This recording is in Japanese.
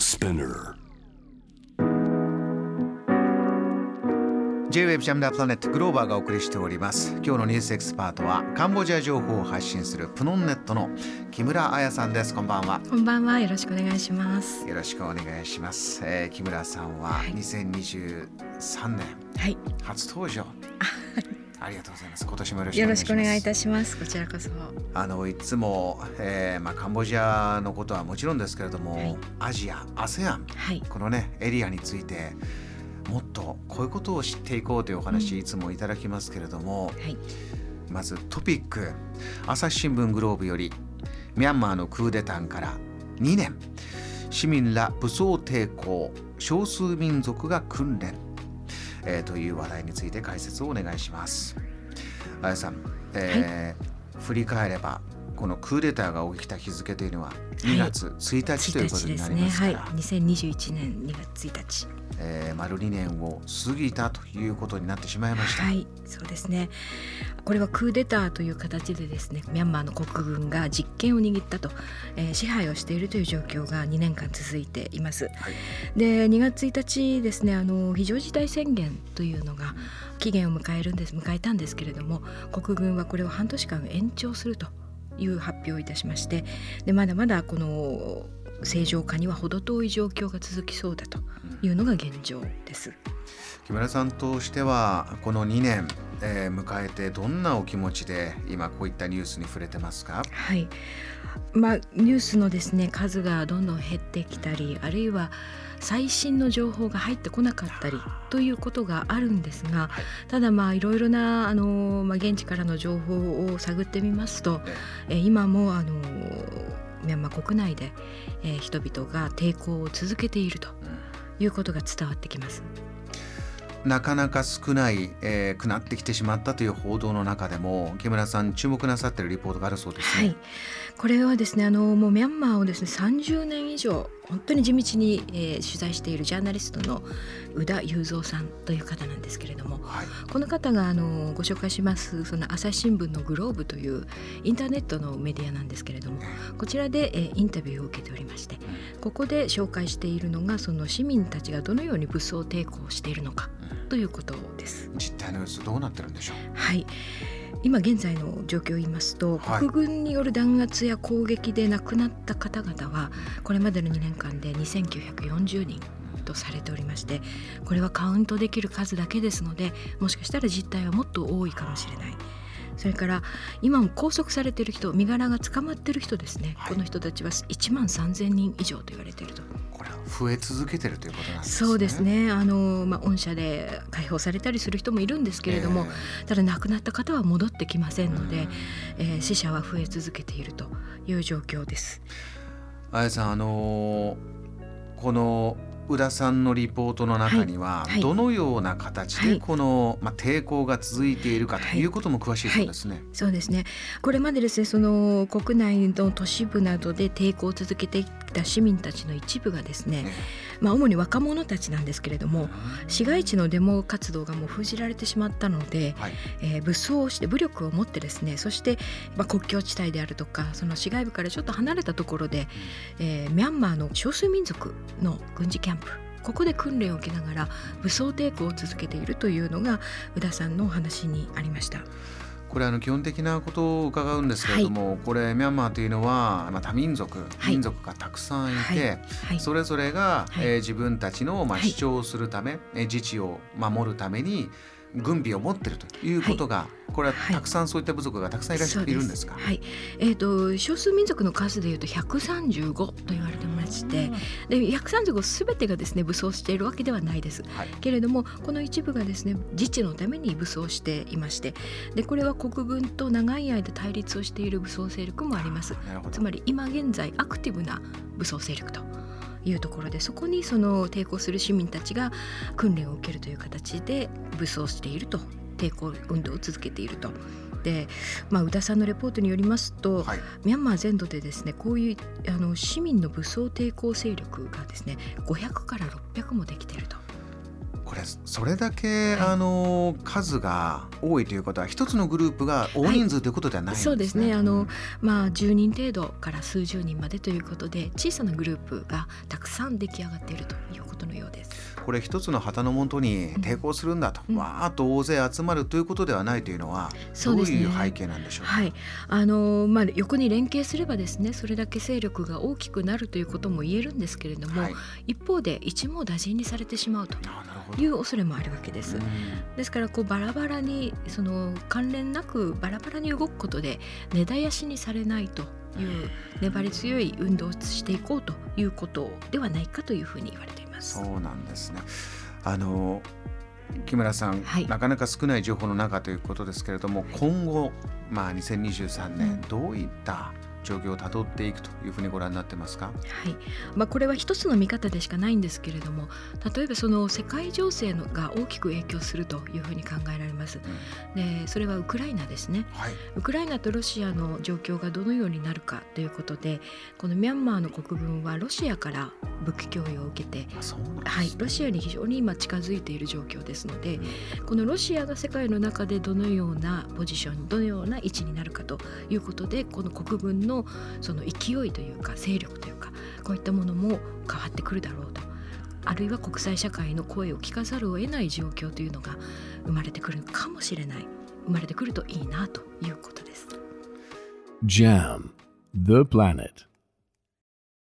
Spinner. J-Web ジャムダープラネットグローバーがお送りしております今日のニュースエキスパートはカンボジア情報を発信するプノンネットの木村彩さんですこんばんはこんばんは。よろしくお願いします。よろしくお願いします、えー木村さんははい2023年はい。初登場ありがとうございます今年もよろしくお願いいいたします。こちらこそ。あのいつも、えーまあ、カンボジアのことはもちろんですけれども、はいアジア ASEAN はい。このねエリアについてもっとこういうことを知っていこうというお話、いつもいただきますけれどもはい。まずトピック朝日新聞グローブよりミャンマーのクーデターから2年市民ら武装抵抗少数民族が訓練、えーという話題について解説をお願いします。あやさん、えー振り返ればこのクーデターが起きた日付というのは2月1日ということ1にな。りますから、はい。2021年2月1日。えー丸2年を過ぎたということになってしまいました。はい。そうですね。これはクーデターという形でですね、ミャンマーの国軍が実権を握ったと、えー支配をしているという状況が2年間続いています。はいで2月1日ですねあの非常事態宣言というのが期限を迎えるんです迎えたんですけれども国軍はこれを半年間延長するという発表をいたしましてでまだまだこの正常化には程遠い状況が続きそうだというのが現状です。木村さんとしてはこの2年、えー迎えてどんなお気持ちで今こういったニュースに触れてますか？はい。まあ、ニュースのですね数がどんどん減ってきたりあるいは最新の情報が入ってこなかったりということがあるんですが、はい。ただまあいろいろなあの、まあ、現地からの情報を探ってみますと、えー今もあのミャンマー国内で、えー人々が抵抗を続けているということが伝わってきます。なかなか少ない、えーくなってきてしまったという報道の中でも木村さん注目なさっているリポートがあるそうですね。はい、これはですねあのもうミャンマーをですね30年以上本当に地道に、えー取材しているジャーナリストの宇田雄三さんという方なんですけれどもはい。この方があのご紹介しますその朝日新聞のグローブというインターネットのメディアなんですけれどもこちらで、えーインタビューを受けておりましてここで紹介しているのがその市民たちがどのように武装抵抗をしているのかということです。実態の様子どうなってるんでしょう？はい。今現在の状況を言いますと、はい。国軍による弾圧や攻撃で亡くなった方々はこれまでの2年間で2940人とされておりましてこれはカウントできる数だけですのでもしかしたら実態はもっと多いかもしれない。それから今も拘束されている人身柄が捕まっている人ですね、はいこの人たちは1万3,000人以上と言われているとこれは増え続けてるということなんですね。そうですねあの、まあ、御社で解放されたりする人もいるんですけれども、ただ亡くなった方は戻ってきませんので、えー死者は増え続けているという状況です。あやさんあのーこの宇田さんのリポートの中には、はい。はい。どのような形ではい。この、まあ、抵抗が続いているかということも詳しいそうですね。そうですね。これまでですねその国内の都市部などで抵抗を続けてきた市民たちの一部がですね、ねまあ、主に若者たちなんですけれども市街地のデモ活動がもう封じられてしまったので、はい。えー武装して武力を持ってですねそして、まあ、国境地帯であるとかその市街部からちょっと離れたところで、えーミャンマーの少数民族の軍事キャンプここで訓練を受けながら武装抵抗を続けているというのが宇田さんのお話にありました。これあの基本的なことを伺うんですけれども、これミャンマーというのは、まあ、多民族、はい。民族がたくさんいて、はい、それぞれが、はい。えー自分たちの、まあ、はい。主張をするため、えー自治を守るために軍備を持っているということが、これははいたくさんそういった部族がたくさんいらっしゃっているんですか？はい、えー、と少数民族の数でいうと135と言われてましてで135すべてがですね武装しているわけではないです。はい。けれどもこの一部がですね自治のために武装していましてでこれは国軍と長い間対立をしている武装勢力もあります。つまり今現在アクティブな武装勢力というところでそこにその抵抗する市民たちが訓練を受けるという形で武装していると抵抗運動を続けていると。で、まあ、宇田さんのレポートによりますと、はいミャンマー全土でですねこういうあの市民の武装抵抗勢力がですね500から600もできていると。これそれだけ、はい、あの数が多いということは一つのグループが大人数ということではないんですね。はい、そうですねあの、まあ、10人程度から数十人までということで小さなグループがたくさん出来上がっているということのようです。これ一つの旗のもとに抵抗するんだと、うん、わーっと大勢集まるということではないというのは、どういう背景なんでしょうか、はい。あのまあ、横に連携すればですねそれだけ勢力が大きくなるということも言えるんですけれども、はい、一方で一網打尽にされてしまうという恐れもあるわけです。ですからこうバラバラにその関連なくバラバラに動くことで根絶やしにされないという粘り強い運動をしていこうということではないかというふうに言われています。そうなんですね。あの木村さん、はい、なかなか少ない情報の中ということですけれども今後、まあ、2023年どういった状況をたどっていくというふうにご覧になってますか、はい。まあ、これは一つの見方でしかないんですけれども例えばその世界情勢のが大きく影響するというふうに考えられます。うん、でそれはウクライナですね、はい、ウクライナとロシアの状況がどのようになるかということでこのミャンマーの国軍はロシアから武器供与を受けて、はい、ロシアに非常に今近づいている状況ですので、うん、このロシアが世界の中でどのようなポジションどのような位置になるかということでこの国軍のその勢いというか勢力というかこういったものも変わってくるだろうと。あるいは国際社会の声を聞かざるを得ない状況というのが生まれてくるかもしれない。生まれてくるといいなということです。JAM The Planet.